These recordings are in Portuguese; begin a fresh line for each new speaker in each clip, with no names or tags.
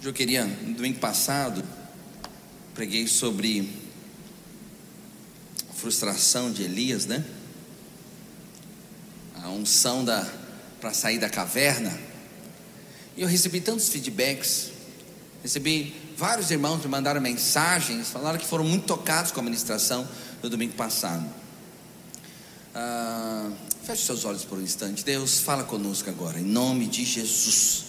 Eu queria, no domingo passado, preguei sobre a frustração de Elias, né? A unção da para sair da caverna. E eu recebi tantos feedbacks. Recebi vários irmãos me mandaram mensagens, falaram que foram muito tocados com a ministração do domingo passado. Ah, feche seus olhos por um instante. Deus, fala conosco agora, em nome de Jesus.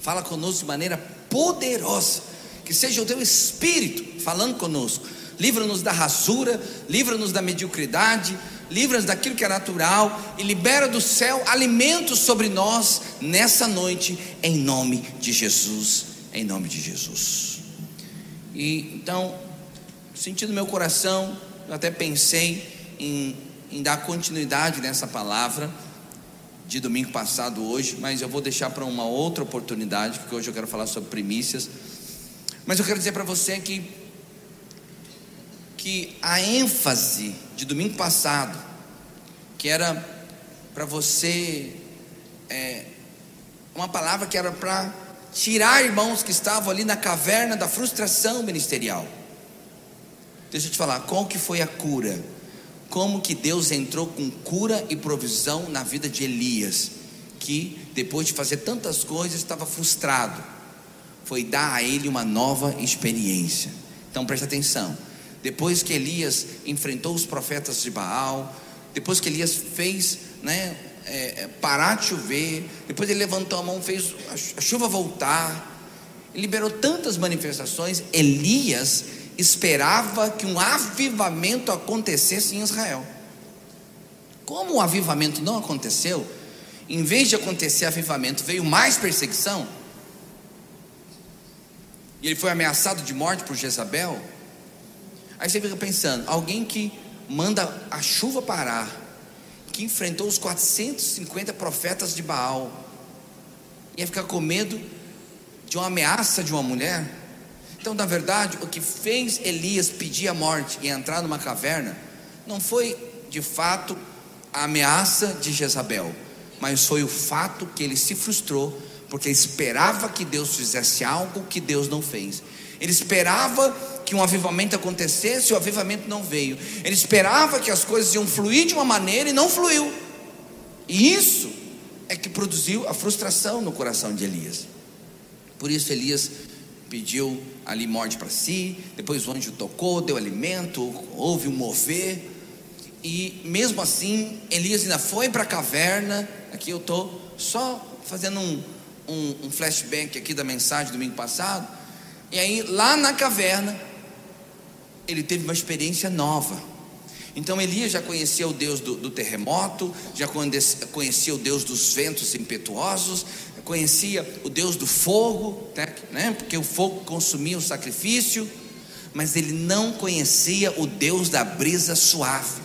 Fala conosco de maneira poderosa. Que seja o teu espírito falando conosco. Livra-nos da rasura, livra-nos da mediocridade, livra-nos daquilo que é natural e libera do céu alimentos sobre nós nessa noite, em nome de Jesus. Em nome de Jesus. E então, sentindo meu coração, eu até pensei em, em dar continuidade nessa palavra de domingo passado hoje, mas eu vou deixar para uma outra oportunidade, porque hoje eu quero falar sobre primícias. Mas eu quero dizer para você que que a ênfase de domingo passado, que era para você é, uma palavra que era para tirar irmãos que estavam ali na caverna da frustração ministerial. Deixa eu te falar, qual que foi a cura? Como que Deus entrou com cura e provisão na vida de Elias, que depois de fazer tantas coisas estava frustrado. Foi dar a ele uma nova experiência. Então preste atenção. Depois que Elias enfrentou os profetas de Baal, depois que Elias fez, né, é, parar de chover, depois ele levantou a mão, fez a chuva voltar, liberou tantas manifestações. Elias esperava que um avivamento acontecesse em Israel. Como o avivamento não aconteceu, em vez de acontecer avivamento, veio mais perseguição. E ele foi ameaçado de morte por Jezabel. Aí você fica pensando, alguém que manda a chuva parar, que enfrentou os 450 profetas de Baal, ia ficar com medo de uma ameaça de uma mulher? Então, na verdade, o que fez Elias pedir a morte e entrar numa caverna, não foi de fato a ameaça de Jezabel, mas foi o fato que ele se frustrou, porque esperava que Deus fizesse algo que Deus não fez. Ele esperava que um avivamento acontecesse, o avivamento não veio. Ele esperava que as coisas iam fluir de uma maneira e não fluiu. E isso é que produziu a frustração no coração de Elias. Por isso Elias pediu ali morte para si, depois o anjo tocou, deu alimento, houve um mover. E mesmo assim, Elias ainda foi para a caverna. Aqui eu estou só fazendo um, um, um flashback aqui da mensagem do domingo passado. E aí, lá na caverna, ele teve uma experiência nova. Então Elias já conhecia o Deus do, do terremoto, já conhecia o Deus dos ventos impetuosos, conhecia o Deus do fogo, né? Porque o fogo consumia o sacrifício, mas ele não conhecia o Deus da brisa suave.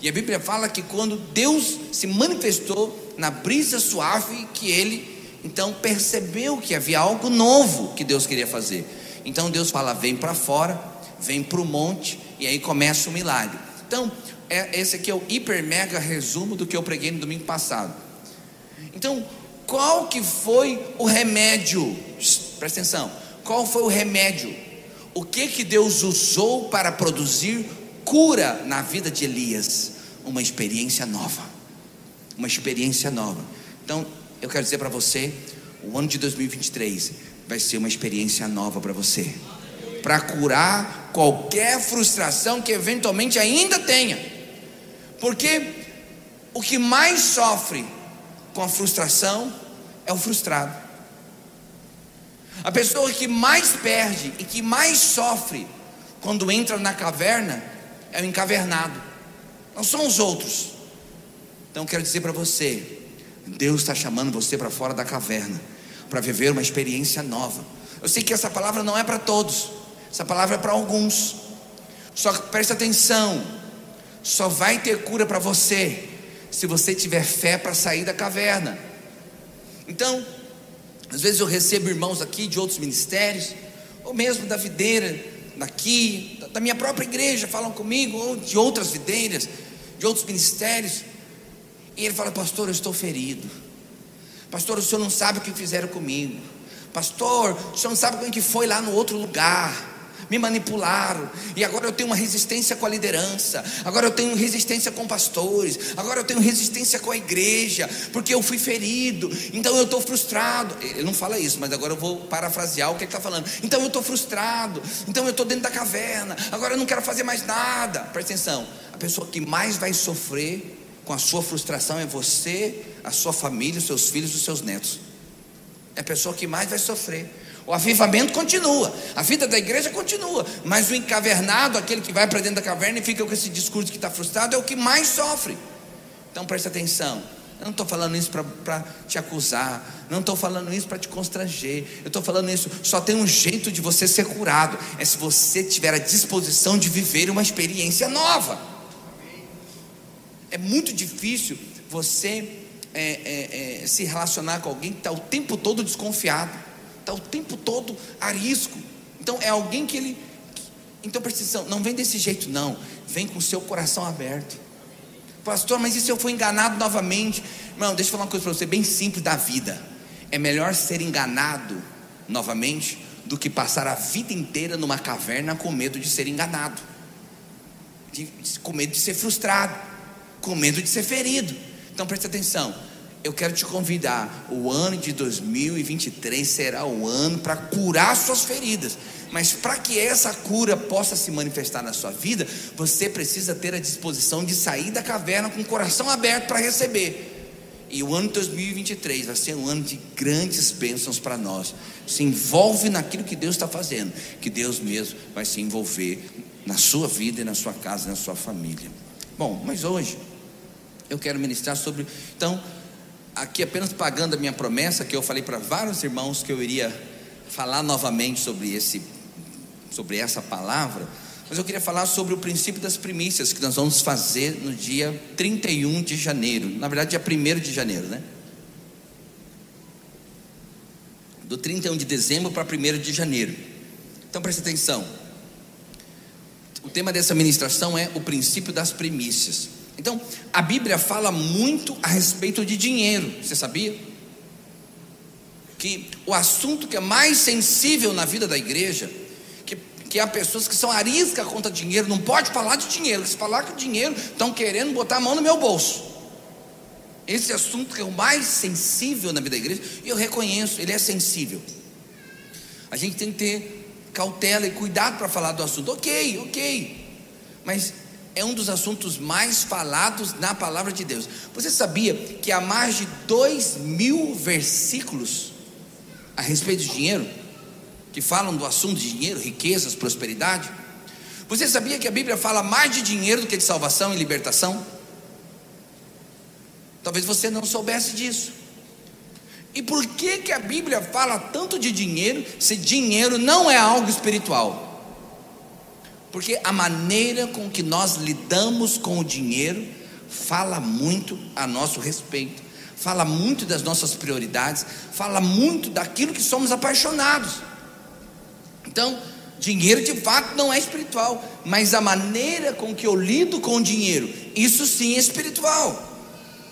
E a Bíblia fala que quando Deus se manifestou na brisa suave, que ele então percebeu que havia algo novo que Deus queria fazer. Então Deus fala: vem para fora, vem para o monte, e aí começa o milagre. Então, é, esse aqui é o hiper mega resumo do que eu preguei no domingo passado. Então, qual que foi o remédio? Presta atenção. Qual foi o remédio? O que que Deus usou para produzir cura na vida de Elias? Uma experiência nova. Uma experiência nova. Então, eu quero dizer para você, o ano de 2023 vai ser uma experiência nova para você. Para curar qualquer frustração que eventualmente ainda tenha. Porque o que mais sofre com a frustração é o frustrado. A pessoa que mais perde e que mais sofre quando entra na caverna é o encavernado, não são os outros. Então quero dizer para você, Deus está chamando você para fora da caverna, para viver uma experiência nova. Eu sei que essa palavra não é para todos, essa palavra é para alguns. Só que preste atenção, só vai ter cura para você se você tiver fé para sair da caverna. Então, às vezes eu recebo irmãos aqui de outros ministérios, ou mesmo da videira daqui, da minha própria igreja, falam comigo, ou de outras videiras, de outros ministérios, e ele fala: Pastor, eu estou ferido. Pastor, o senhor não sabe o que fizeram comigo. Pastor, o senhor não sabe como é que foi lá no outro lugar me manipularam, e agora eu tenho uma resistência com a liderança, agora eu tenho resistência com pastores, agora eu tenho resistência com a igreja, porque eu fui ferido, então eu estou frustrado. Ele não fala isso, mas agora eu vou parafrasear o que ele está falando. Então eu estou frustrado, então eu estou dentro da caverna, agora eu não quero fazer mais nada. Presta atenção: a pessoa que mais vai sofrer com a sua frustração é você, a sua família, os seus filhos, os seus netos. É a pessoa que mais vai sofrer. O avivamento continua, a vida da igreja continua, mas o encavernado, aquele que vai para dentro da caverna e fica com esse discurso que está frustrado, é o que mais sofre. Então preste atenção. Eu não estou falando isso para te acusar, não estou falando isso para te constranger, eu estou falando isso, só tem um jeito de você ser curado, é se você tiver a disposição de viver uma experiência nova. É muito difícil você é, é, é, se relacionar com alguém que está o tempo todo desconfiado está o tempo todo a risco. Então é alguém que ele. Então presta não vem desse jeito, não. Vem com o seu coração aberto. Pastor, mas e se eu for enganado novamente? Irmão, deixa eu falar uma coisa para você, bem simples da vida. É melhor ser enganado novamente do que passar a vida inteira numa caverna com medo de ser enganado, de, com medo de ser frustrado, com medo de ser ferido. Então preste atenção eu quero te convidar. O ano de 2023 será o ano para curar suas feridas. Mas para que essa cura possa se manifestar na sua vida, você precisa ter a disposição de sair da caverna com o coração aberto para receber. E o ano de 2023 vai ser um ano de grandes bênçãos para nós. Se envolve naquilo que Deus está fazendo, que Deus mesmo vai se envolver na sua vida e na sua casa, na sua família. Bom, mas hoje eu quero ministrar sobre. Então, aqui apenas pagando a minha promessa, que eu falei para vários irmãos que eu iria falar novamente sobre, esse, sobre essa palavra, mas eu queria falar sobre o princípio das primícias que nós vamos fazer no dia 31 de janeiro, na verdade, dia 1 de janeiro, né? Do 31 de dezembro para 1 de janeiro. Então preste atenção. O tema dessa ministração é o princípio das primícias. Então, a Bíblia fala muito a respeito de dinheiro, você sabia? Que o assunto que é mais sensível na vida da igreja, que, que há pessoas que são arisca contra dinheiro, não pode falar de dinheiro, se falar que dinheiro estão querendo botar a mão no meu bolso. Esse assunto que é o mais sensível na vida da igreja, e eu reconheço, ele é sensível. A gente tem que ter cautela e cuidado para falar do assunto. Ok, ok. Mas é um dos assuntos mais falados na palavra de Deus. Você sabia que há mais de dois mil versículos a respeito de dinheiro, que falam do assunto de dinheiro, riquezas, prosperidade? Você sabia que a Bíblia fala mais de dinheiro do que de salvação e libertação? Talvez você não soubesse disso. E por que, que a Bíblia fala tanto de dinheiro se dinheiro não é algo espiritual? Porque a maneira com que nós lidamos com o dinheiro fala muito a nosso respeito, fala muito das nossas prioridades, fala muito daquilo que somos apaixonados. Então, dinheiro de fato não é espiritual, mas a maneira com que eu lido com o dinheiro, isso sim é espiritual.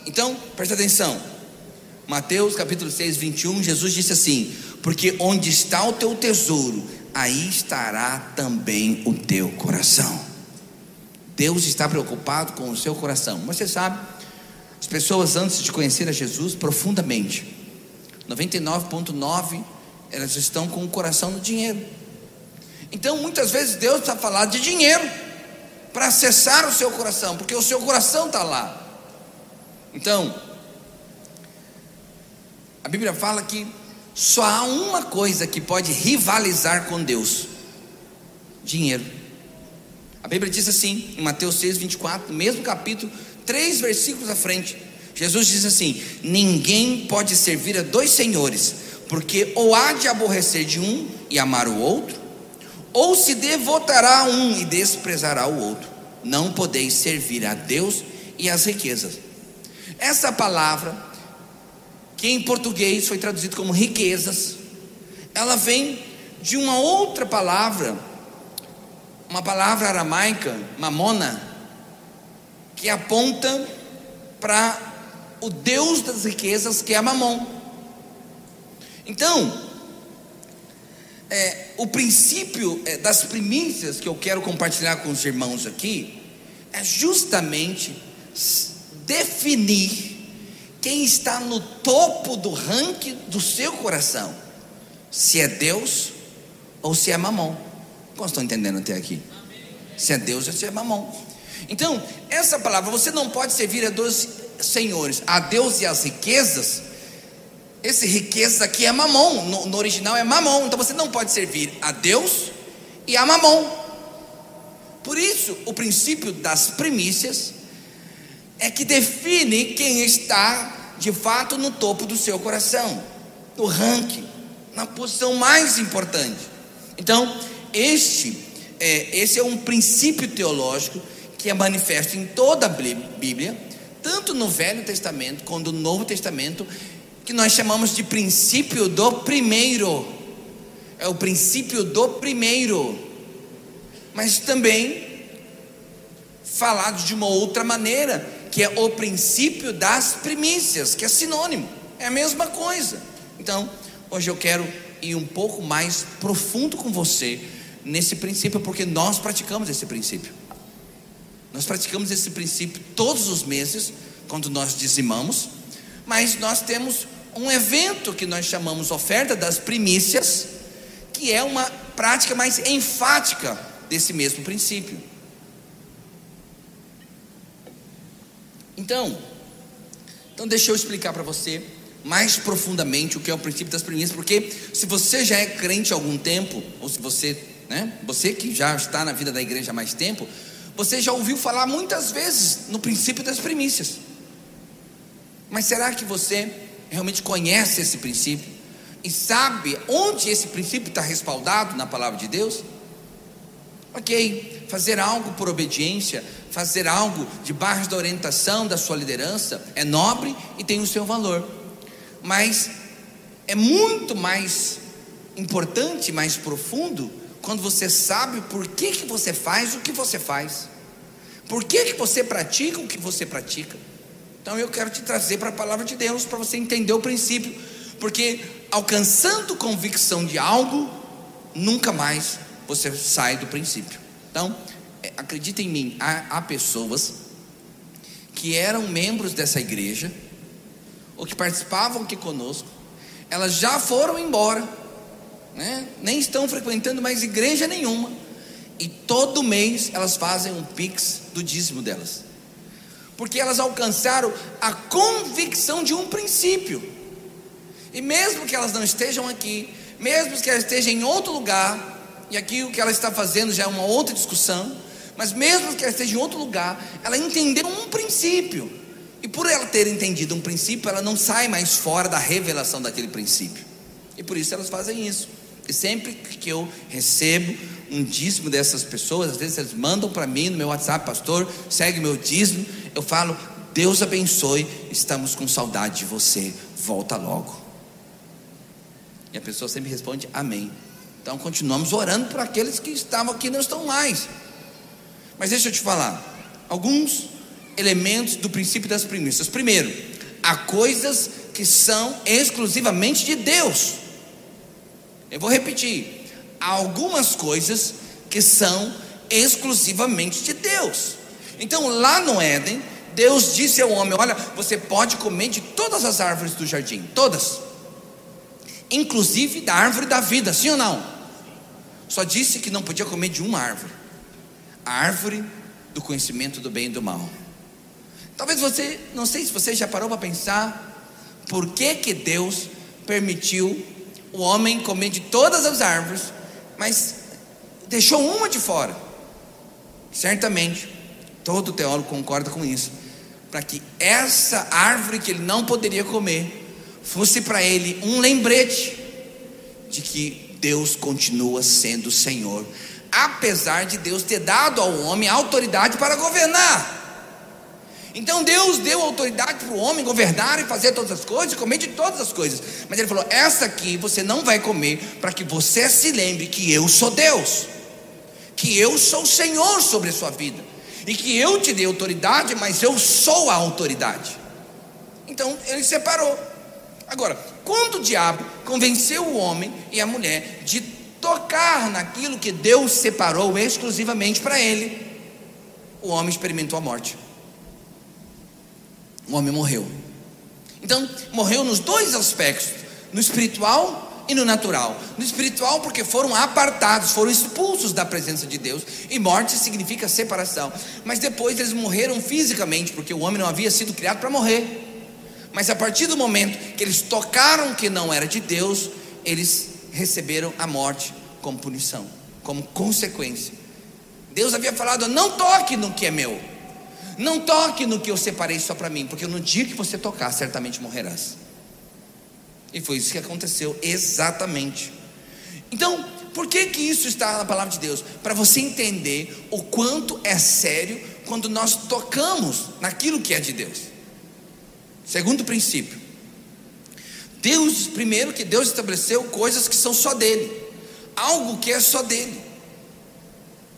Então, presta atenção. Mateus capítulo 6, 21, Jesus disse assim: Porque onde está o teu tesouro, aí estará também o teu coração. Deus está preocupado com o seu coração. Você sabe, as pessoas antes de conhecer a Jesus profundamente, 99,9 elas estão com o coração no dinheiro. Então, muitas vezes Deus está falando de dinheiro para acessar o seu coração, porque o seu coração está lá. Então, a Bíblia fala que só há uma coisa que pode rivalizar com Deus: dinheiro. A Bíblia diz assim, em Mateus 6, 24, no mesmo capítulo, três versículos à frente. Jesus diz assim: Ninguém pode servir a dois senhores, porque ou há de aborrecer de um e amar o outro, ou se devotará a um e desprezará o outro. Não podeis servir a Deus e às riquezas. Essa palavra que em português foi traduzido como riquezas, ela vem de uma outra palavra, uma palavra aramaica, mamona, que aponta para o Deus das riquezas, que é Mamon. Então, é, o princípio é, das primícias que eu quero compartilhar com os irmãos aqui é justamente definir quem está no topo do ranking do seu coração, se é Deus ou se é mamão. Como estão entendendo até aqui? Se é Deus ou se é mamão. Então, essa palavra, você não pode servir a dois senhores, a Deus e as riquezas. Esse riqueza aqui é mamão, no, no original é mamão. Então você não pode servir a Deus e a mamão. Por isso, o princípio das primícias é que define quem está de fato no topo do seu coração, no ranking, na posição mais importante. Então, este é, esse é um princípio teológico que é manifesto em toda a Bíblia, tanto no Velho Testamento quanto no Novo Testamento, que nós chamamos de princípio do primeiro. É o princípio do primeiro. Mas também falado de uma outra maneira, que é o princípio das primícias, que é sinônimo, é a mesma coisa. Então, hoje eu quero ir um pouco mais profundo com você nesse princípio, porque nós praticamos esse princípio. Nós praticamos esse princípio todos os meses, quando nós dizimamos, mas nós temos um evento que nós chamamos oferta das primícias, que é uma prática mais enfática desse mesmo princípio. Então, então deixa eu explicar para você mais profundamente o que é o princípio das primícias, porque se você já é crente há algum tempo, ou se você, né, você que já está na vida da igreja há mais tempo, você já ouviu falar muitas vezes no princípio das primícias. Mas será que você realmente conhece esse princípio e sabe onde esse princípio está respaldado na palavra de Deus? Ok, fazer algo por obediência, fazer algo debaixo da orientação da sua liderança é nobre e tem o seu valor, mas é muito mais importante, mais profundo quando você sabe por que, que você faz o que você faz, por que, que você pratica o que você pratica. Então eu quero te trazer para a palavra de Deus para você entender o princípio, porque alcançando convicção de algo, nunca mais você sai do princípio. Então, é, acredita em mim, há, há pessoas que eram membros dessa igreja, ou que participavam aqui conosco, elas já foram embora né? nem estão frequentando mais igreja nenhuma, e todo mês elas fazem um pix do dízimo delas, porque elas alcançaram a convicção de um princípio, e mesmo que elas não estejam aqui, mesmo que elas estejam em outro lugar, e aqui o que ela está fazendo já é uma outra discussão, mas mesmo que ela esteja em outro lugar, ela entendeu um princípio. E por ela ter entendido um princípio, ela não sai mais fora da revelação daquele princípio. E por isso elas fazem isso. E sempre que eu recebo um dízimo dessas pessoas, às vezes eles mandam para mim no meu WhatsApp, pastor, segue meu dízimo, eu falo, Deus abençoe, estamos com saudade de você, volta logo. E a pessoa sempre responde, amém. Então continuamos orando por aqueles que estavam aqui e não estão mais. Mas deixa eu te falar, alguns elementos do princípio das primícias. Primeiro, há coisas que são exclusivamente de Deus. Eu vou repetir. Há algumas coisas que são exclusivamente de Deus. Então, lá no Éden, Deus disse ao homem: Olha, você pode comer de todas as árvores do jardim, todas, inclusive da árvore da vida, sim ou não? Só disse que não podia comer de uma árvore, a árvore do conhecimento do bem e do mal. Talvez você, não sei se você já parou para pensar, por que que Deus permitiu o homem comer de todas as árvores, mas deixou uma de fora. Certamente, todo teólogo concorda com isso, para que essa árvore que ele não poderia comer fosse para ele um lembrete de que Deus continua sendo Senhor, apesar de Deus ter dado ao homem autoridade para governar. Então Deus deu autoridade para o homem governar e fazer todas as coisas, comer de todas as coisas. Mas ele falou: essa aqui você não vai comer, para que você se lembre que eu sou Deus, que eu sou o Senhor sobre a sua vida, e que eu te dei autoridade, mas eu sou a autoridade. Então ele separou. Agora, quando o diabo convenceu o homem e a mulher de tocar naquilo que Deus separou exclusivamente para ele, o homem experimentou a morte. O homem morreu. Então, morreu nos dois aspectos: no espiritual e no natural. No espiritual, porque foram apartados, foram expulsos da presença de Deus, e morte significa separação. Mas depois eles morreram fisicamente, porque o homem não havia sido criado para morrer. Mas a partir do momento que eles tocaram que não era de Deus, eles receberam a morte como punição, como consequência. Deus havia falado: não toque no que é meu, não toque no que eu separei só para mim, porque no dia que você tocar, certamente morrerás. E foi isso que aconteceu exatamente. Então, por que que isso está na palavra de Deus? Para você entender o quanto é sério quando nós tocamos naquilo que é de Deus. Segundo princípio, Deus, primeiro que Deus estabeleceu coisas que são só dele, algo que é só dele.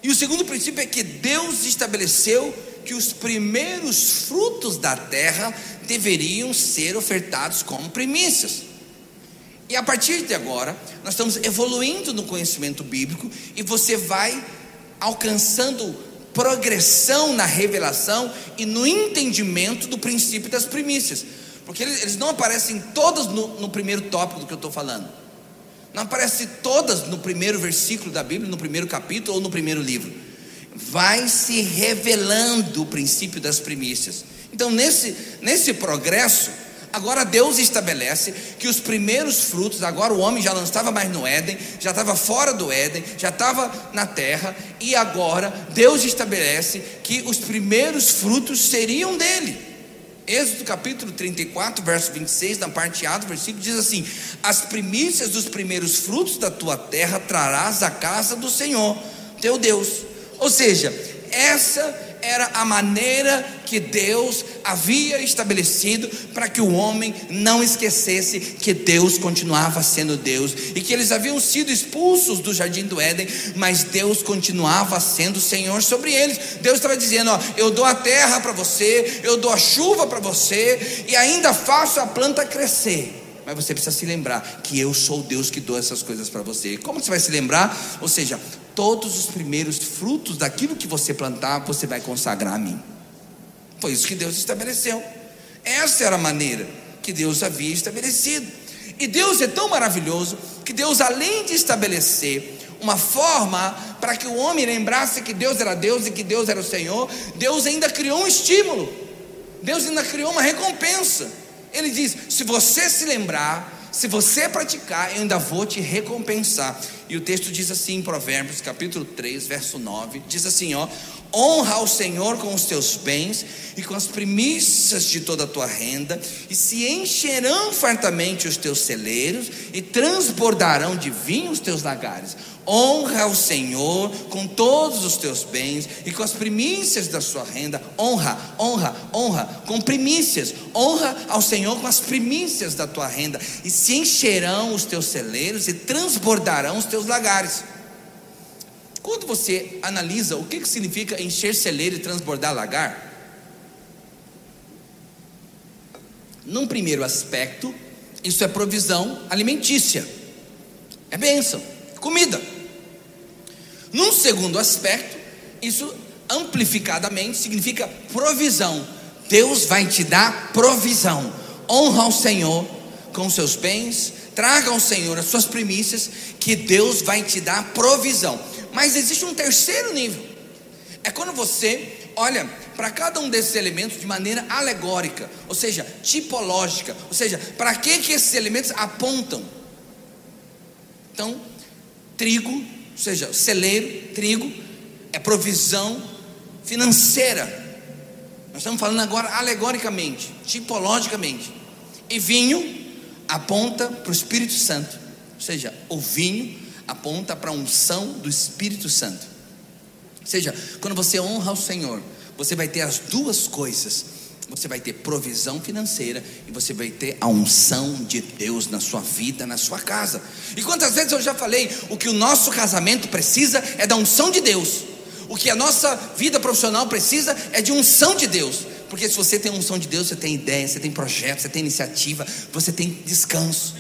E o segundo princípio é que Deus estabeleceu que os primeiros frutos da terra deveriam ser ofertados como primícias. E a partir de agora, nós estamos evoluindo no conhecimento bíblico e você vai alcançando progressão na revelação e no entendimento do princípio das primícias. Porque eles, não aparecem todas no, no primeiro tópico do que eu estou falando. Não aparecem todas no primeiro versículo da Bíblia, no primeiro capítulo ou no primeiro livro. Vai se revelando o princípio das primícias. Então, nesse, nesse progresso, Agora Deus estabelece que os primeiros frutos, agora o homem já não estava mais no Éden, já estava fora do Éden, já estava na terra, e agora Deus estabelece que os primeiros frutos seriam dele. Êxodo capítulo 34, verso 26, na parte A do versículo, diz assim: As primícias dos primeiros frutos da tua terra trarás à casa do Senhor, teu Deus. Ou seja, essa era a maneira que Deus havia estabelecido para que o homem não esquecesse que Deus continuava sendo Deus e que eles haviam sido expulsos do jardim do Éden, mas Deus continuava sendo Senhor sobre eles. Deus estava dizendo: Ó, eu dou a terra para você, eu dou a chuva para você e ainda faço a planta crescer. Mas você precisa se lembrar que eu sou Deus que dou essas coisas para você. Como você vai se lembrar? Ou seja, todos os primeiros frutos daquilo que você plantar, você vai consagrar a mim. Foi isso que Deus estabeleceu. Essa era a maneira que Deus havia estabelecido. E Deus é tão maravilhoso que Deus, além de estabelecer uma forma para que o homem lembrasse que Deus era Deus e que Deus era o Senhor, Deus ainda criou um estímulo. Deus ainda criou uma recompensa. Ele diz: se você se lembrar, se você praticar, eu ainda vou te recompensar. E o texto diz assim em Provérbios, capítulo 3, verso 9: diz assim: ó, honra ao Senhor com os teus bens e com as primícias de toda a tua renda, e se encherão fartamente os teus celeiros, e transbordarão de vinho os teus lagares. Honra ao Senhor com todos os teus bens e com as primícias da sua renda. Honra, honra, honra com primícias. Honra ao Senhor com as primícias da tua renda, e se encherão os teus celeiros e transbordarão os teus lagares. Quando você analisa o que, que significa encher celeiro e transbordar lagar, num primeiro aspecto, isso é provisão alimentícia, é bênção, comida. Num segundo aspecto, isso amplificadamente significa provisão. Deus vai te dar provisão. Honra ao Senhor com seus bens, traga ao Senhor as suas primícias, que Deus vai te dar provisão. Mas existe um terceiro nível. É quando você olha para cada um desses elementos de maneira alegórica, ou seja, tipológica, ou seja, para que que esses elementos apontam? Então, trigo, ou seja, celeiro, trigo é provisão financeira. Nós estamos falando agora alegoricamente, tipologicamente. E vinho aponta para o Espírito Santo, ou seja, o vinho aponta para a unção do Espírito Santo. Ou seja, quando você honra o Senhor, você vai ter as duas coisas. Você vai ter provisão financeira e você vai ter a unção de Deus na sua vida, na sua casa. E quantas vezes eu já falei, o que o nosso casamento precisa é da unção de Deus. O que a nossa vida profissional precisa é de unção de Deus. Porque se você tem unção de Deus, você tem ideia, você tem projeto, você tem iniciativa, você tem descanso.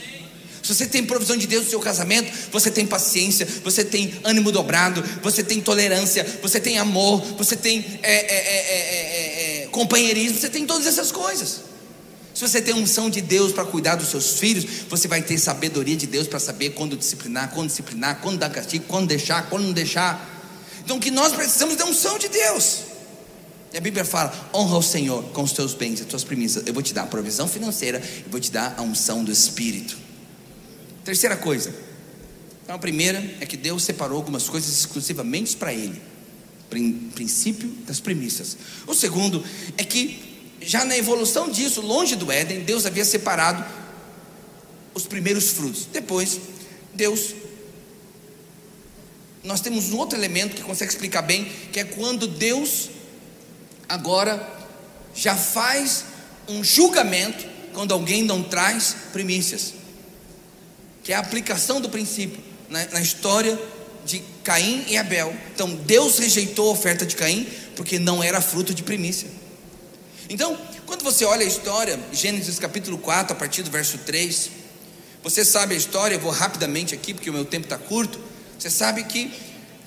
Se você tem provisão de Deus no seu casamento, você tem paciência, você tem ânimo dobrado, você tem tolerância, você tem amor, você tem é, é, é, companheirismo, você tem todas essas coisas. Se você tem unção de Deus para cuidar dos seus filhos, você vai ter sabedoria de Deus para saber quando disciplinar, quando disciplinar, quando dar castigo, quando deixar, quando não deixar. Então, o que nós precisamos é unção de Deus. E a Bíblia fala: honra o Senhor com os teus bens e tuas premissas. Eu vou te dar a provisão financeira e vou te dar a unção do Espírito. Terceira coisa. Então, a primeira é que Deus separou algumas coisas exclusivamente para Ele. Princípio das premissas. O segundo é que, já na evolução disso, longe do Éden, Deus havia separado os primeiros frutos. Depois, Deus. Nós temos um outro elemento que consegue explicar bem, que é quando Deus agora já faz um julgamento quando alguém não traz primícias que é a aplicação do princípio né, na história de Caim e Abel. Então, Deus rejeitou a oferta de Caim porque não era fruto de primícia. Então, quando você olha a história, Gênesis capítulo 4, a partir do verso 3, você sabe a história, eu vou rapidamente aqui porque o meu tempo está curto. Você sabe que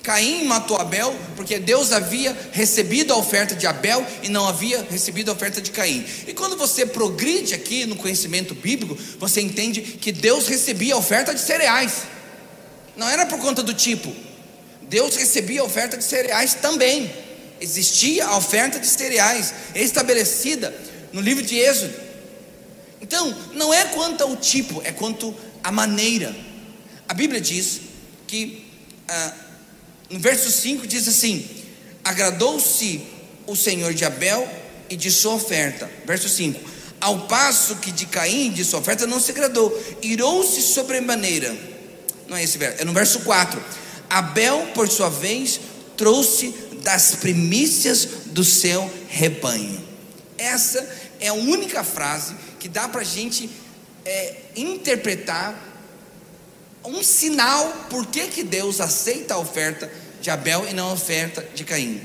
Caim matou Abel porque Deus havia recebido a oferta de Abel e não havia recebido a oferta de Caim. E quando você progride aqui no conhecimento bíblico, você entende que Deus recebia a oferta de cereais. Não era por conta do tipo. Deus recebia a oferta de cereais também. Existia a oferta de cereais estabelecida no livro de Êxodo. Então, não é quanto ao tipo, é quanto à maneira. A Bíblia diz que ah, no verso 5 diz assim: Agradou-se o Senhor de Abel e de sua oferta. Verso 5: Ao passo que de Caim de sua oferta não se agradou, irou-se sobremaneira. Não é esse verso, é no verso 4. Abel, por sua vez, trouxe das primícias do seu rebanho. Essa é a única frase que dá para a gente é, interpretar um sinal por que, que Deus aceita a oferta de Abel e não a oferta de Caim.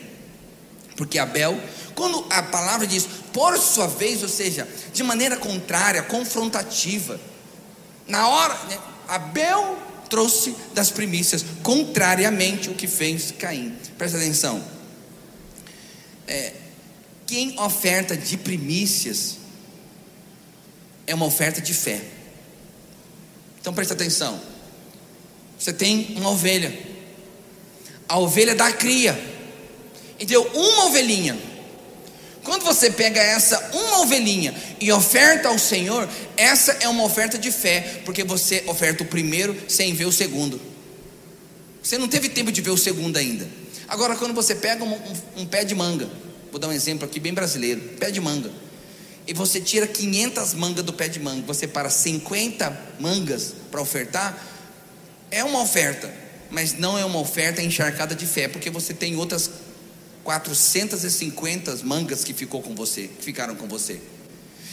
Porque Abel, quando a palavra diz por sua vez, ou seja, de maneira contrária, confrontativa, na hora, né, Abel trouxe das primícias, contrariamente o que fez Caim. Presta atenção. É, quem oferta de primícias é uma oferta de fé. Então presta atenção. Você tem uma ovelha. A ovelha dá cria. E deu uma ovelhinha. Quando você pega essa uma ovelhinha e oferta ao Senhor, essa é uma oferta de fé, porque você oferta o primeiro sem ver o segundo. Você não teve tempo de ver o segundo ainda. Agora, quando você pega um, um, um pé de manga, vou dar um exemplo aqui bem brasileiro: pé de manga, e você tira 500 mangas do pé de manga, você para 50 mangas para ofertar, é uma oferta, mas não é uma oferta encharcada de fé, porque você tem outras 450 mangas que ficou com você, que ficaram com você.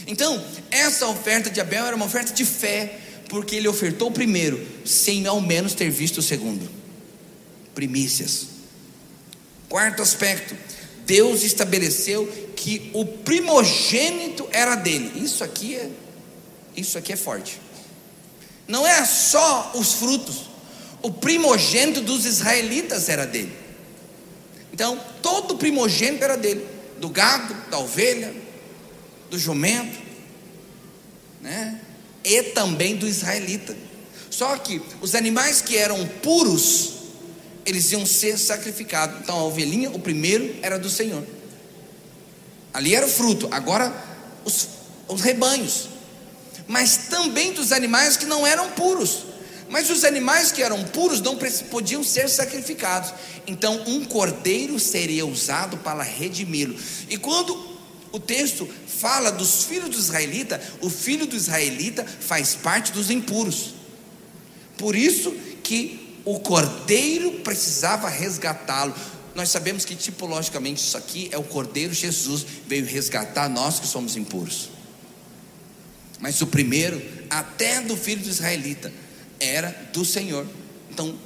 Então, essa oferta de Abel era uma oferta de fé, porque ele ofertou o primeiro, sem ao menos ter visto o segundo. Primícias. Quarto aspecto, Deus estabeleceu que o primogênito era dele. Isso aqui é isso aqui é forte. Não é só os frutos, o primogênito dos israelitas era dele. Então, todo primogênito era dele, do gado, da ovelha, do jumento, né? E também do israelita. Só que os animais que eram puros, eles iam ser sacrificados. Então, a ovelhinha, o primeiro era do Senhor. Ali era o fruto. Agora, os, os rebanhos. Mas também dos animais que não eram puros. Mas os animais que eram puros não podiam ser sacrificados. Então, um cordeiro seria usado para redimi-lo. E quando o texto fala dos filhos do israelita, o filho do israelita faz parte dos impuros. Por isso que o cordeiro precisava resgatá-lo. Nós sabemos que tipologicamente isso aqui é o cordeiro Jesus veio resgatar nós que somos impuros. Mas o primeiro, até do filho do israelita, era do Senhor. Então,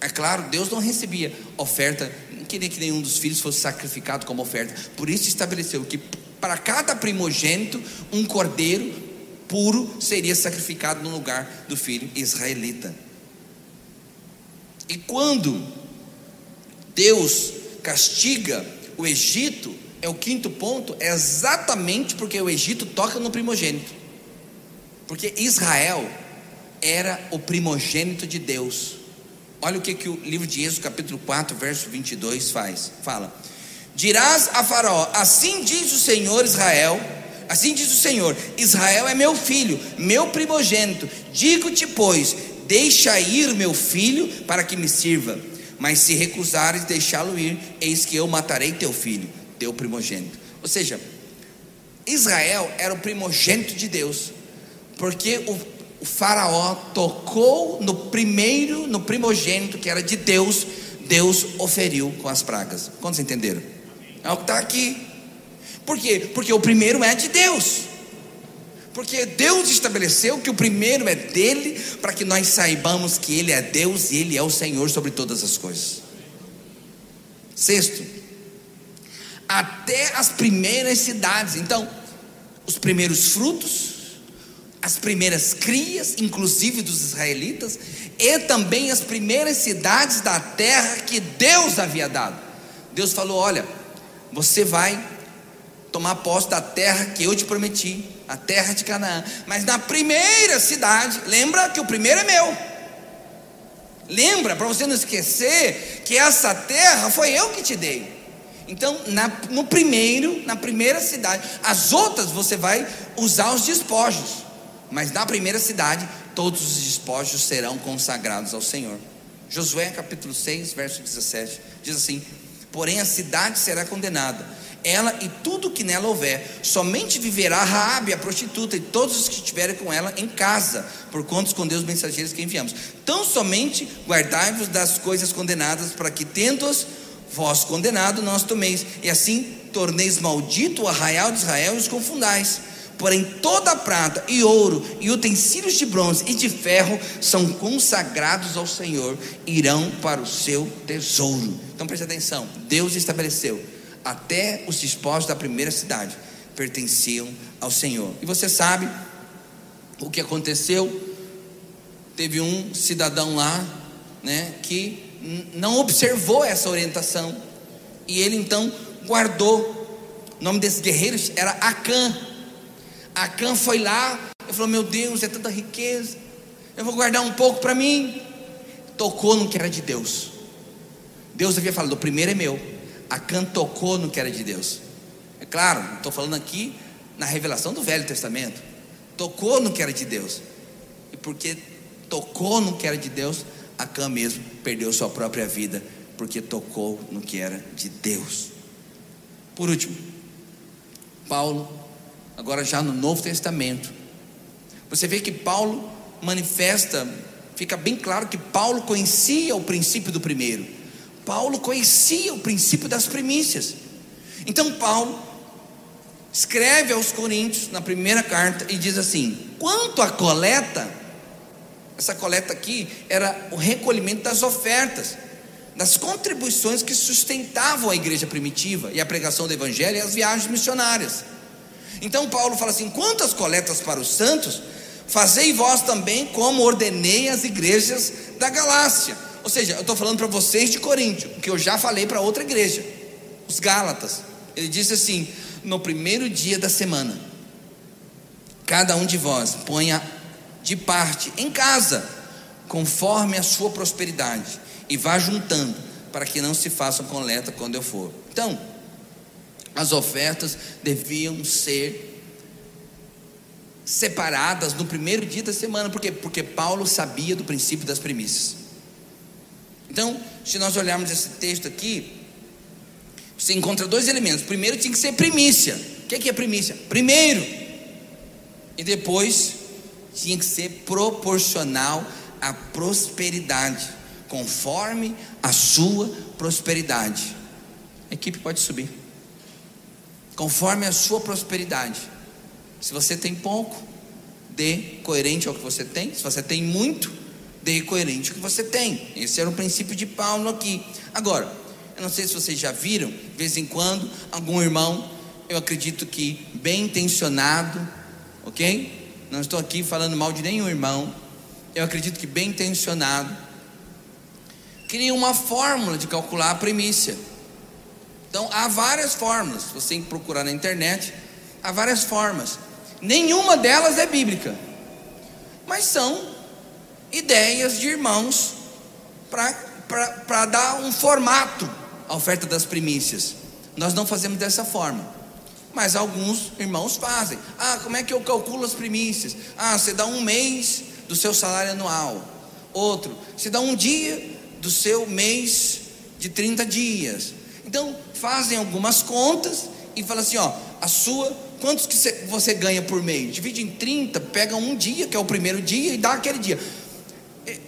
é claro, Deus não recebia oferta, não queria que nenhum dos filhos fosse sacrificado como oferta. Por isso estabeleceu que para cada primogênito um cordeiro puro seria sacrificado no lugar do filho israelita. E quando Deus castiga o Egito, é o quinto ponto, é exatamente porque o Egito toca no primogênito. Porque Israel era o primogênito de Deus. Olha o que, que o livro de Êxodo, capítulo 4, verso 22 faz. Fala: Dirás a Faraó: Assim diz o Senhor Israel, assim diz o Senhor: Israel é meu filho, meu primogênito. Digo-te, pois, deixa ir meu filho para que me sirva. Mas se recusares deixá-lo ir, eis que eu matarei teu filho, teu primogênito. Ou seja, Israel era o primogênito de Deus, porque o o faraó tocou no primeiro, no primogênito que era de Deus, Deus oferiu com as pragas. Quantos entenderam? É o que está aqui. Por quê? Porque o primeiro é de Deus. Porque Deus estabeleceu que o primeiro é dele, para que nós saibamos que Ele é Deus e Ele é o Senhor sobre todas as coisas. Sexto, até as primeiras cidades. Então, os primeiros frutos, as primeiras crias, inclusive dos israelitas, e também as primeiras cidades da terra que Deus havia dado. Deus falou: Olha, você vai tomar posse da terra que eu te prometi, a terra de Canaã. Mas na primeira cidade, lembra que o primeiro é meu. Lembra, para você não esquecer, que essa terra foi eu que te dei. Então, na, no primeiro, na primeira cidade, as outras você vai usar os despojos mas na primeira cidade todos os despojos serão consagrados ao Senhor. Josué capítulo 6, verso 17, diz assim: Porém a cidade será condenada, ela e tudo que nela houver, somente viverá Raabe, a prostituta, e todos os que estiverem com ela em casa, por quanto escondeu os mensageiros que enviamos. Tão somente guardai-vos das coisas condenadas, para que tendo-as vós condenado, as tomeis, e assim torneis maldito o arraial de Israel e os confundais. Porém, toda prata e ouro e utensílios de bronze e de ferro são consagrados ao Senhor, irão para o seu tesouro. Então preste atenção: Deus estabeleceu até os despojos da primeira cidade pertenciam ao Senhor. E você sabe o que aconteceu? Teve um cidadão lá, né, que não observou essa orientação e ele então guardou. O nome desse guerreiro era Acã. Acã foi lá e falou: Meu Deus, é tanta riqueza, eu vou guardar um pouco para mim. Tocou no que era de Deus. Deus havia falado: O primeiro é meu. Acã tocou no que era de Deus. É claro, estou falando aqui na revelação do Velho Testamento. Tocou no que era de Deus. E porque tocou no que era de Deus, Acã mesmo perdeu sua própria vida, porque tocou no que era de Deus. Por último, Paulo agora já no Novo Testamento. Você vê que Paulo manifesta, fica bem claro que Paulo conhecia o princípio do primeiro. Paulo conhecia o princípio das primícias. Então Paulo escreve aos Coríntios na primeira carta e diz assim: quanto à coleta, essa coleta aqui era o recolhimento das ofertas, das contribuições que sustentavam a igreja primitiva e a pregação do evangelho e as viagens missionárias. Então Paulo fala assim: quantas coletas para os santos, fazei vós também como ordenei as igrejas da Galácia. Ou seja, eu estou falando para vocês de Coríntio, que eu já falei para outra igreja, os Gálatas. Ele disse assim: no primeiro dia da semana, cada um de vós ponha de parte em casa, conforme a sua prosperidade, e vá juntando, para que não se façam coleta quando eu for. Então, as ofertas deviam ser separadas no primeiro dia da semana, por quê? Porque Paulo sabia do princípio das primícias. Então, se nós olharmos esse texto aqui, você encontra dois elementos. Primeiro tinha que ser primícia. O que é, que é primícia? Primeiro. E depois tinha que ser proporcional à prosperidade, conforme a sua prosperidade. A equipe pode subir conforme a sua prosperidade. Se você tem pouco, dê coerente ao que você tem. Se você tem muito, dê coerente ao que você tem. Esse era o princípio de Paulo aqui. Agora, eu não sei se vocês já viram, de vez em quando, algum irmão, eu acredito que bem intencionado, ok? não estou aqui falando mal de nenhum irmão, eu acredito que bem intencionado, cria uma fórmula de calcular a primícia. Então há várias fórmulas, você tem que procurar na internet, há várias formas. Nenhuma delas é bíblica, mas são ideias de irmãos para dar um formato à oferta das primícias. Nós não fazemos dessa forma. Mas alguns irmãos fazem. Ah, como é que eu calculo as primícias? Ah, você dá um mês do seu salário anual. Outro, você dá um dia do seu mês de 30 dias. Então, fazem algumas contas e falam assim: ó, a sua, quantos que você ganha por mês? Divide em 30, pega um dia, que é o primeiro dia, e dá aquele dia. É,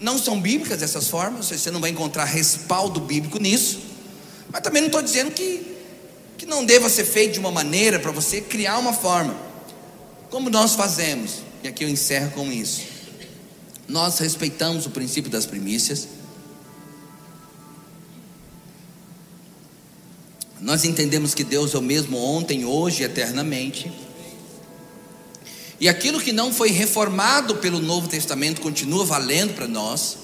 não são bíblicas essas formas, você não vai encontrar respaldo bíblico nisso, mas também não estou dizendo que que não deva ser feito de uma maneira para você criar uma forma. Como nós fazemos, e aqui eu encerro com isso. Nós respeitamos o princípio das primícias. Nós entendemos que Deus é o mesmo ontem, hoje e eternamente. E aquilo que não foi reformado pelo Novo Testamento continua valendo para nós.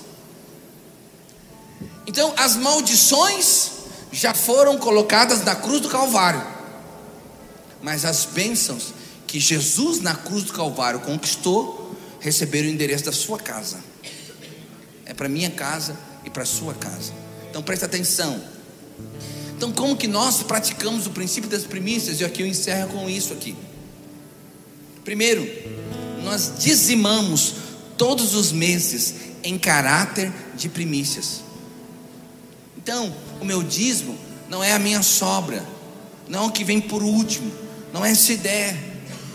Então, as maldições já foram colocadas na cruz do Calvário. Mas as bênçãos que Jesus na cruz do Calvário conquistou, receberam o endereço da sua casa. É para minha casa e para sua casa. Então presta atenção. Então, como que nós praticamos o princípio das primícias? E aqui eu encerro com isso aqui. Primeiro, nós dizimamos todos os meses em caráter de primícias. Então, o meu dízimo não é a minha sobra, não é o que vem por último, não é essa ideia.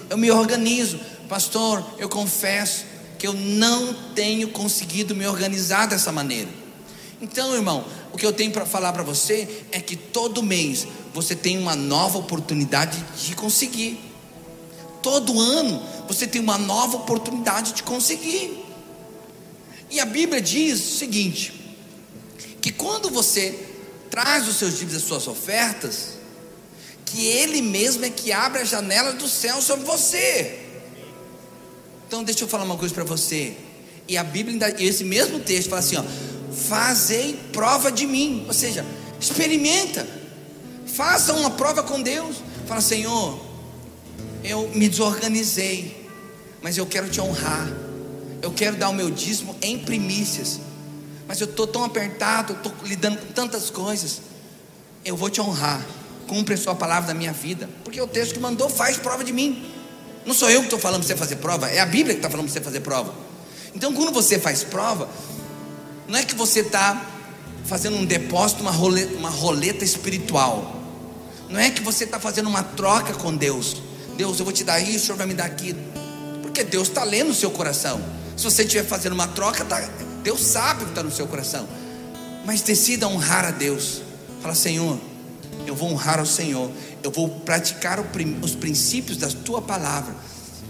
Eu me organizo, pastor, eu confesso que eu não tenho conseguido me organizar dessa maneira. Então, irmão, o que eu tenho para falar para você é que todo mês você tem uma nova oportunidade de conseguir. Todo ano você tem uma nova oportunidade de conseguir. E a Bíblia diz o seguinte: que quando você traz os seus dívidos, as suas ofertas, que Ele mesmo é que abre a janela do céu sobre você. Então deixa eu falar uma coisa para você. E a Bíblia, esse mesmo texto fala assim: ó, fazei prova de mim, ou seja, experimenta, faça uma prova com Deus. Fala, Senhor, eu me desorganizei, mas eu quero te honrar. Eu quero dar o meu dízimo em primícias mas eu estou tão apertado, estou lidando com tantas coisas. Eu vou te honrar. Cumpre a sua palavra na minha vida. Porque o texto que mandou faz prova de mim. Não sou eu que estou falando para você fazer prova, é a Bíblia que está falando para você fazer prova. Então, quando você faz prova, não é que você está fazendo um depósito, uma roleta, uma roleta espiritual. Não é que você está fazendo uma troca com Deus. Deus, eu vou te dar isso, o Senhor vai me dar aquilo. Porque Deus está lendo o seu coração. Se você estiver fazendo uma troca, tá, Deus sabe o que está no seu coração. Mas decida honrar a Deus. Fala, Senhor, eu vou honrar ao Senhor. Eu vou praticar os princípios da tua palavra.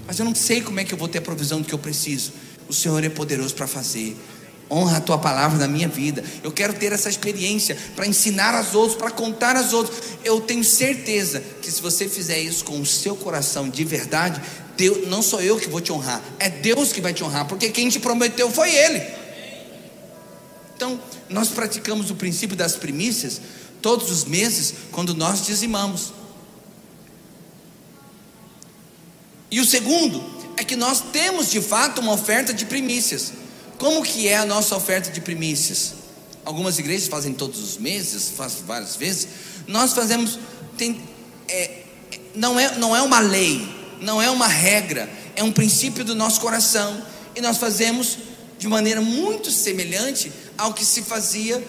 Mas eu não sei como é que eu vou ter a provisão do que eu preciso. O Senhor é poderoso para fazer. Honra a tua palavra na minha vida. Eu quero ter essa experiência para ensinar aos outros, para contar aos outros. Eu tenho certeza que se você fizer isso com o seu coração de verdade, Deus, não sou eu que vou te honrar, é Deus que vai te honrar, porque quem te prometeu foi Ele. Então, nós praticamos o princípio das primícias todos os meses quando nós dizimamos. E o segundo é que nós temos de fato uma oferta de primícias. Como que é a nossa oferta de primícias? Algumas igrejas fazem todos os meses, fazem várias vezes. Nós fazemos, tem, é, não, é, não é uma lei, não é uma regra, é um princípio do nosso coração. E nós fazemos de maneira muito semelhante ao que se fazia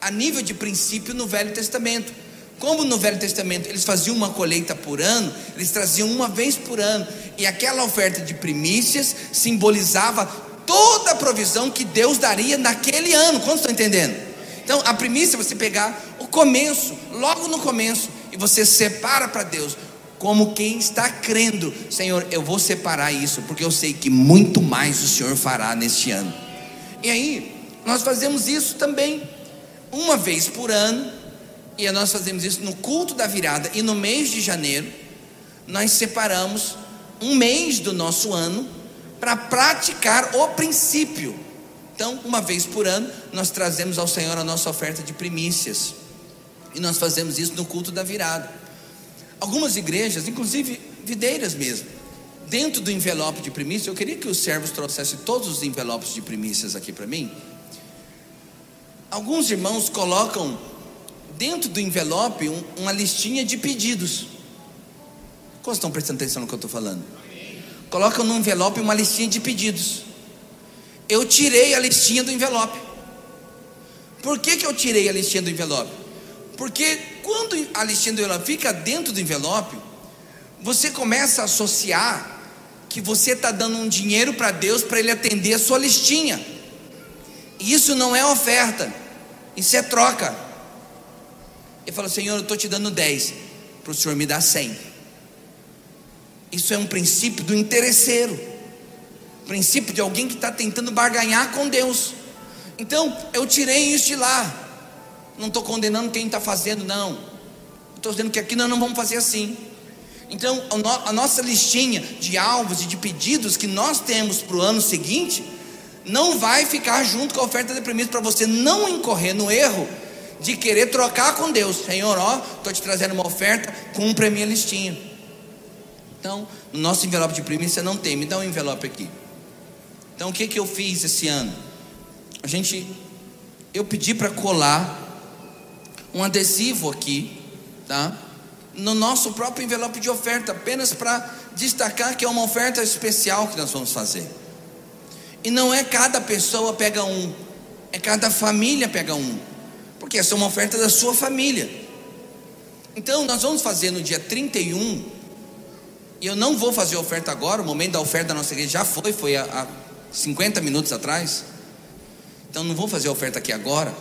a nível de princípio no Velho Testamento. Como no Velho Testamento eles faziam uma colheita por ano, eles traziam uma vez por ano, e aquela oferta de primícias simbolizava toda a provisão que Deus daria naquele ano. Quantos estão entendendo? Então, a primícia é você pegar o começo, logo no começo, e você separa para Deus, como quem está crendo: Senhor, eu vou separar isso, porque eu sei que muito mais o Senhor fará neste ano. E aí, nós fazemos isso também, uma vez por ano, e nós fazemos isso no culto da virada, e no mês de janeiro, nós separamos um mês do nosso ano para praticar o princípio. Então, uma vez por ano, nós trazemos ao Senhor a nossa oferta de primícias. E nós fazemos isso no culto da virada. Algumas igrejas, inclusive videiras mesmo, dentro do envelope de primícias, eu queria que os servos trouxessem todos os envelopes de primícias aqui para mim. Alguns irmãos colocam dentro do envelope um, uma listinha de pedidos. Como estão prestando atenção no que eu estou falando? Colocam no envelope uma listinha de pedidos. Eu tirei a listinha do envelope. Por que, que eu tirei a listinha do envelope? Porque quando a listinha do envelope fica dentro do envelope, você começa a associar que você está dando um dinheiro para Deus para Ele atender a sua listinha. E isso não é oferta, isso é troca. Ele fala, Senhor, eu estou te dando 10, para o Senhor me dar 100. Isso é um princípio do interesseiro, princípio de alguém que está tentando barganhar com Deus. Então, eu tirei isso de lá. Não estou condenando quem está fazendo, não. Estou dizendo que aqui nós não vamos fazer assim. Então, a nossa listinha de alvos e de pedidos que nós temos para o ano seguinte, não vai ficar junto com a oferta de premissa para você não incorrer no erro de querer trocar com Deus. Senhor, ó, estou te trazendo uma oferta, cumpre a minha listinha. Então, no nosso envelope de primícia não tem, me dá um envelope aqui. Então, o que, que eu fiz esse ano? A gente, eu pedi para colar um adesivo aqui, tá? no nosso próprio envelope de oferta, apenas para destacar que é uma oferta especial que nós vamos fazer. E não é cada pessoa pega um, é cada família pega um, porque essa é uma oferta da sua família. Então, nós vamos fazer no dia 31, e eu não vou fazer oferta agora, o momento da oferta da nossa igreja já foi, foi há, há 50 minutos atrás. Então, não vou fazer oferta aqui agora,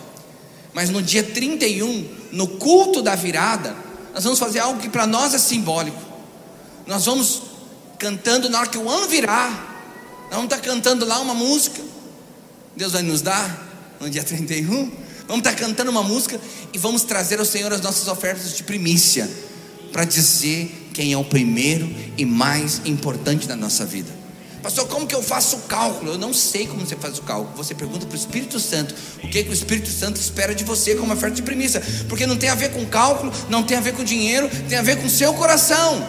mas no dia 31, no culto da virada, nós vamos fazer algo que para nós é simbólico. Nós vamos cantando na hora que o ano virar, nós vamos estar cantando lá uma música. Deus vai nos dar no dia 31. Vamos estar cantando uma música e vamos trazer ao Senhor as nossas ofertas de primícia para dizer quem é o primeiro e mais importante da nossa vida. Pastor, como que eu faço o cálculo? Eu não sei como você faz o cálculo. Você pergunta para o Espírito Santo o que, que o Espírito Santo espera de você como oferta de premissa. Porque não tem a ver com cálculo, não tem a ver com dinheiro, tem a ver com seu coração.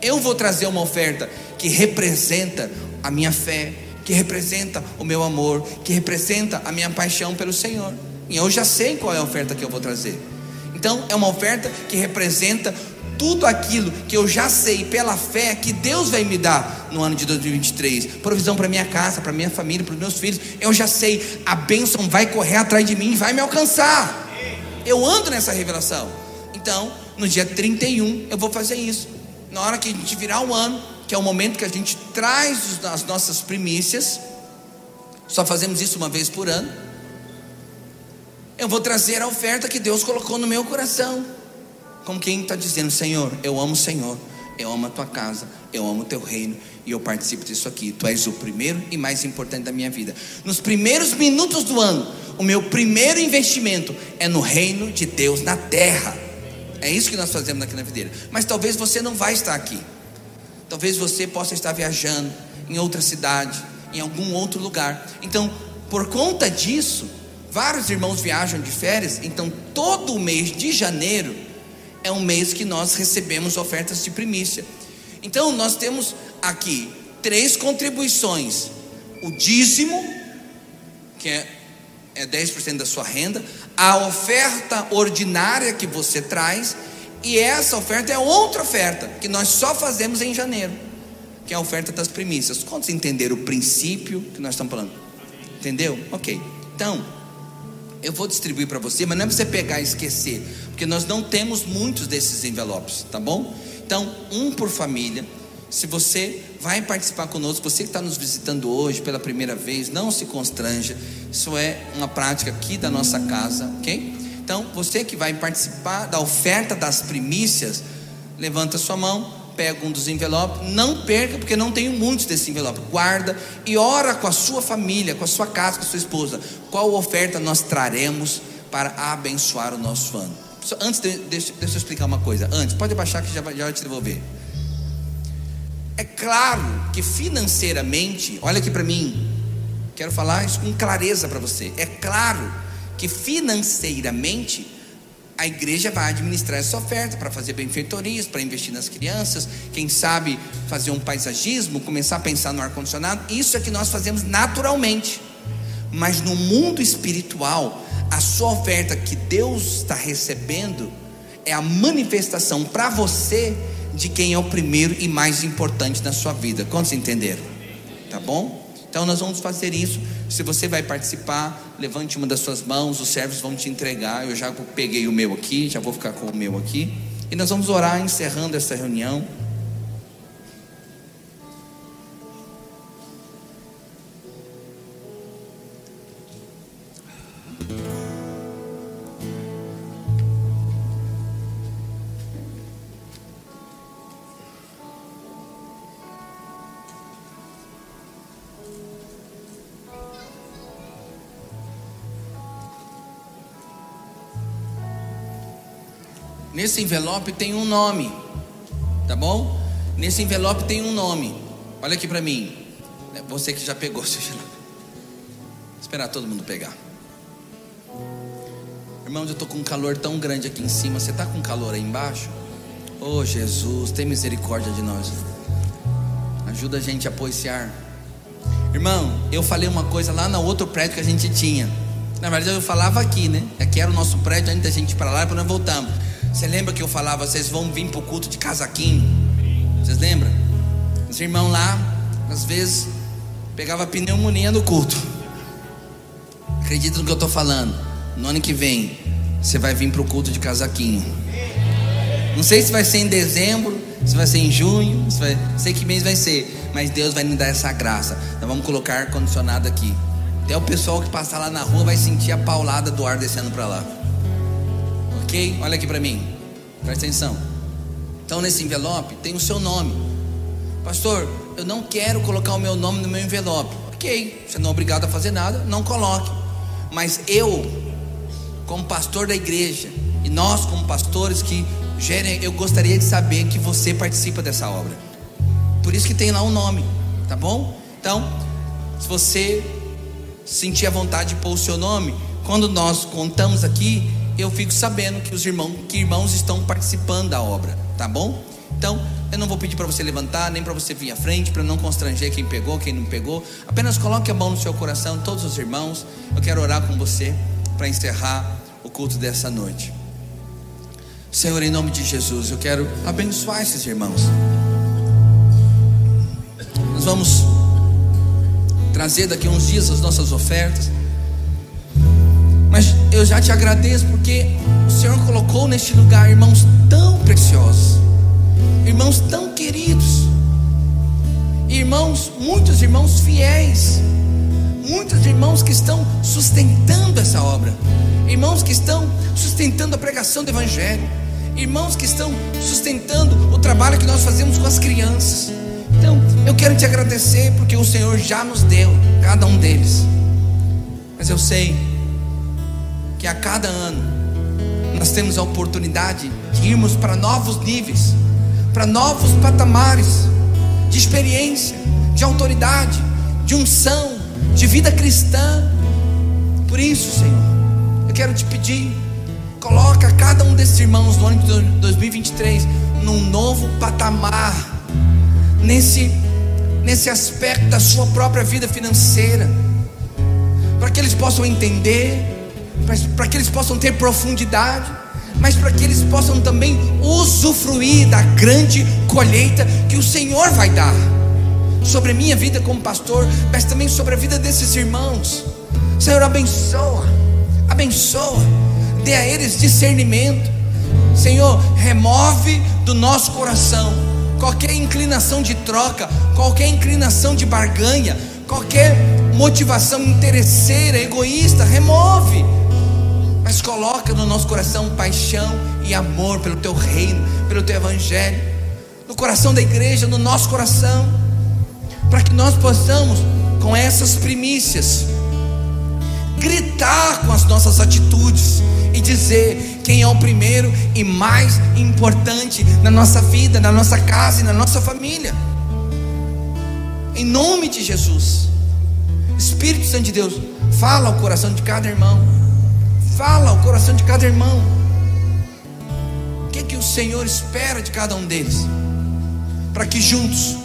Eu vou trazer uma oferta que representa a minha fé, que representa o meu amor, que representa a minha paixão pelo Senhor. E eu já sei qual é a oferta que eu vou trazer. Então, é uma oferta que representa tudo aquilo que eu já sei pela fé que Deus vai me dar no ano de 2023, provisão para minha casa, para minha família, para os meus filhos, eu já sei, a bênção vai correr atrás de mim, vai me alcançar. Eu ando nessa revelação. Então, no dia 31, eu vou fazer isso. Na hora que a gente virar o ano, que é o momento que a gente traz as nossas primícias, só fazemos isso uma vez por ano. Eu vou trazer a oferta que Deus colocou no meu coração como quem está dizendo: Senhor, eu amo o Senhor, eu amo a tua casa, eu amo o teu reino e eu participo disso aqui. Tu és o primeiro e mais importante da minha vida. Nos primeiros minutos do ano, o meu primeiro investimento é no reino de Deus na terra. É isso que nós fazemos aqui na videira. Mas talvez você não vai estar aqui. Talvez você possa estar viajando em outra cidade, em algum outro lugar. Então, por conta disso, vários irmãos viajam de férias. Então, todo mês de janeiro é um mês que nós recebemos ofertas de primícia. Então, nós temos aqui três contribuições: o dízimo, que é, é 10% da sua renda, a oferta ordinária que você traz, e essa oferta é outra oferta, que nós só fazemos em janeiro, que é a oferta das primícias. Quantos entenderam o princípio que nós estamos falando? Entendeu? Ok. Então, eu vou distribuir para você, mas não é para você pegar e esquecer porque nós não temos muitos desses envelopes, tá bom? Então, um por família. Se você vai participar conosco, você que está nos visitando hoje pela primeira vez, não se constranja. Isso é uma prática aqui da nossa casa, ok? Então, você que vai participar da oferta das primícias, levanta sua mão, pega um dos envelopes, não perca, porque não tenho muitos desse envelope. Guarda e ora com a sua família, com a sua casa, com a sua esposa. Qual oferta nós traremos para abençoar o nosso ano? Antes, de, deixa, deixa eu explicar uma coisa. Antes, pode baixar que já já vai te devolver. É claro que financeiramente, olha aqui para mim, quero falar isso com clareza para você. É claro que financeiramente a igreja vai administrar essa oferta para fazer benfeitorias, para investir nas crianças, quem sabe fazer um paisagismo, começar a pensar no ar-condicionado. Isso é que nós fazemos naturalmente. Mas no mundo espiritual, a sua oferta que Deus está recebendo é a manifestação para você de quem é o primeiro e mais importante na sua vida. Quantos entenderam? Tá bom? Então nós vamos fazer isso. Se você vai participar, levante uma das suas mãos, os servos vão te entregar. Eu já peguei o meu aqui, já vou ficar com o meu aqui. E nós vamos orar encerrando essa reunião. Nesse envelope tem um nome, tá bom? Nesse envelope tem um nome. Olha aqui para mim. É você que já pegou seu envelope. Esperar todo mundo pegar. Irmãos, eu estou com um calor tão grande aqui em cima. Você está com calor aí embaixo? Oh Jesus, tem misericórdia de nós. Ajuda a gente a pôr esse ar. Irmão, eu falei uma coisa lá no outro prédio que a gente tinha. Na verdade, eu falava aqui, né? Aqui era o nosso prédio, antes da gente ir para lá, depois nós voltamos. Você lembra que eu falava, vocês vão vir para o culto de casaquinho? Vocês lembram? Os irmãos lá, às vezes, pegava pneumonia no culto. Acredita no que eu estou falando? No ano que vem, você vai vir para o culto de casaquinho. Não sei se vai ser em dezembro, se vai ser em junho, se vai, sei que mês vai ser, mas Deus vai me dar essa graça. Nós vamos colocar ar condicionado aqui. Até o pessoal que passar lá na rua vai sentir a paulada do ar descendo para lá. Ok? Olha aqui para mim. Presta atenção. Então, nesse envelope tem o seu nome. Pastor, eu não quero colocar o meu nome no meu envelope. Ok, você não é obrigado a fazer nada, não coloque. Mas eu, como pastor da igreja, e nós, como pastores que gerem, eu gostaria de saber que você participa dessa obra. Por isso que tem lá o um nome, tá bom? Então, se você sentir a vontade de pôr o seu nome, quando nós contamos aqui, eu fico sabendo que os irmãos, que irmãos estão participando da obra, tá bom? Então, eu não vou pedir para você levantar, nem para você vir à frente, para não constranger quem pegou, quem não pegou. Apenas coloque a mão no seu coração, todos os irmãos. Eu quero orar com você para encerrar o culto dessa noite. Senhor, em nome de Jesus, eu quero abençoar esses irmãos. Nós vamos trazer daqui uns dias as nossas ofertas. Mas eu já te agradeço porque o Senhor colocou neste lugar irmãos tão preciosos, irmãos tão queridos, irmãos, muitos irmãos fiéis, muitos irmãos que estão sustentando essa obra, irmãos que estão sustentando a pregação do Evangelho, irmãos que estão sustentando o trabalho que nós fazemos com as crianças. Então, eu quero te agradecer porque o Senhor já nos deu, cada um deles. Mas eu sei que a cada ano nós temos a oportunidade de irmos para novos níveis, para novos patamares de experiência, de autoridade, de unção, de vida cristã. Por isso, Senhor, eu quero te pedir, coloca cada um desses irmãos no ano de 2023 num novo patamar, nesse, nesse aspecto da sua própria vida financeira, para que eles possam entender para que eles possam ter profundidade, mas para que eles possam também usufruir da grande colheita que o Senhor vai dar sobre a minha vida como pastor, mas também sobre a vida desses irmãos. Senhor, abençoa, abençoa, dê a eles discernimento. Senhor, remove do nosso coração qualquer inclinação de troca, qualquer inclinação de barganha, qualquer motivação interesseira, egoísta, remove mas coloca no nosso coração paixão e amor pelo teu reino, pelo teu evangelho, no coração da igreja, no nosso coração, para que nós possamos, com essas primícias, gritar com as nossas atitudes e dizer quem é o primeiro e mais importante na nossa vida, na nossa casa e na nossa família. Em nome de Jesus. Espírito Santo de Deus, fala ao coração de cada irmão. Fala ao coração de cada irmão. O que, é que o Senhor espera de cada um deles? Para que juntos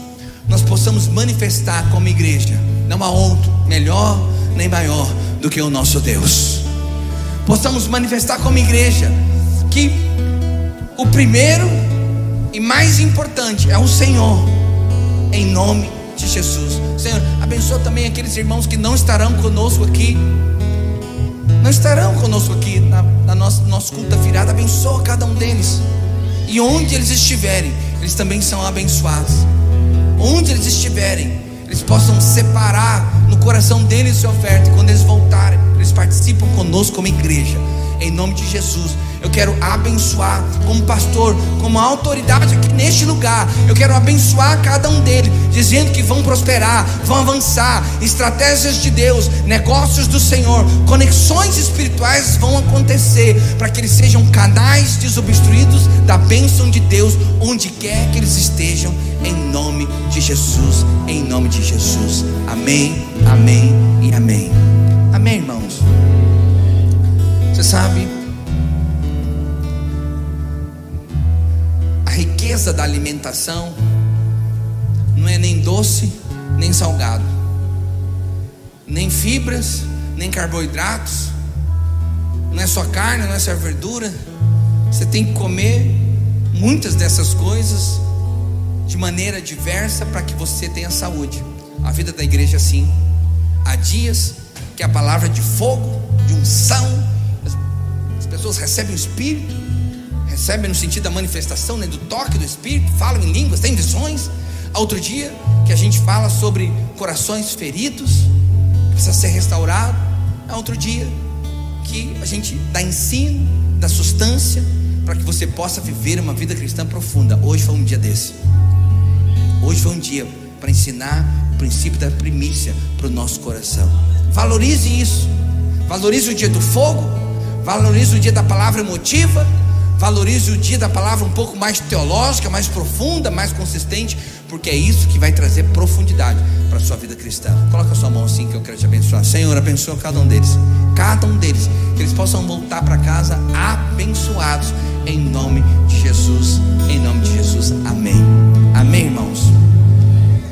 nós possamos manifestar como igreja, não há outro melhor nem maior do que o nosso Deus. Possamos manifestar como igreja que o primeiro e mais importante é o Senhor, em nome de Jesus. Senhor, abençoa também aqueles irmãos que não estarão conosco aqui. Não estarão conosco aqui na, na nossa, nosso culto da virada. Abençoa cada um deles. E onde eles estiverem, eles também são abençoados. Onde eles estiverem, eles possam separar no coração deles sua oferta. E quando eles voltarem, eles participam conosco como igreja. Em nome de Jesus eu quero abençoar como pastor, como autoridade aqui neste lugar. Eu quero abençoar cada um deles, dizendo que vão prosperar, vão avançar, estratégias de Deus, negócios do Senhor, conexões espirituais vão acontecer para que eles sejam canais desobstruídos da bênção de Deus onde quer que eles estejam, em nome de Jesus, em nome de Jesus. Amém, amém e amém. Você sabe, riqueza da alimentação não é nem doce, nem salgado, nem fibras, nem carboidratos, não é só carne, não é só verdura. Você tem que comer muitas dessas coisas de maneira diversa para que você tenha saúde. A vida da igreja é assim. Há dias que a palavra de fogo, de unção, pessoas recebem o Espírito, recebe no sentido da manifestação, né, do toque do Espírito, falam em línguas, tem visões. Outro dia que a gente fala sobre corações feridos, precisa ser restaurado. É outro dia que a gente dá ensino, dá substância, para que você possa viver uma vida cristã profunda. Hoje foi um dia desse. Hoje foi um dia para ensinar o princípio da primícia para o nosso coração. Valorize isso. Valorize o dia do fogo. Valorize o dia da palavra emotiva Valorize o dia da palavra um pouco mais teológica, mais profunda, mais consistente, porque é isso que vai trazer profundidade para a sua vida cristã. Coloca a sua mão assim que eu quero te abençoar. Senhor, abençoa cada um deles. Cada um deles. Que eles possam voltar para casa abençoados. Em nome de Jesus. Em nome de Jesus. Amém. Amém, irmãos.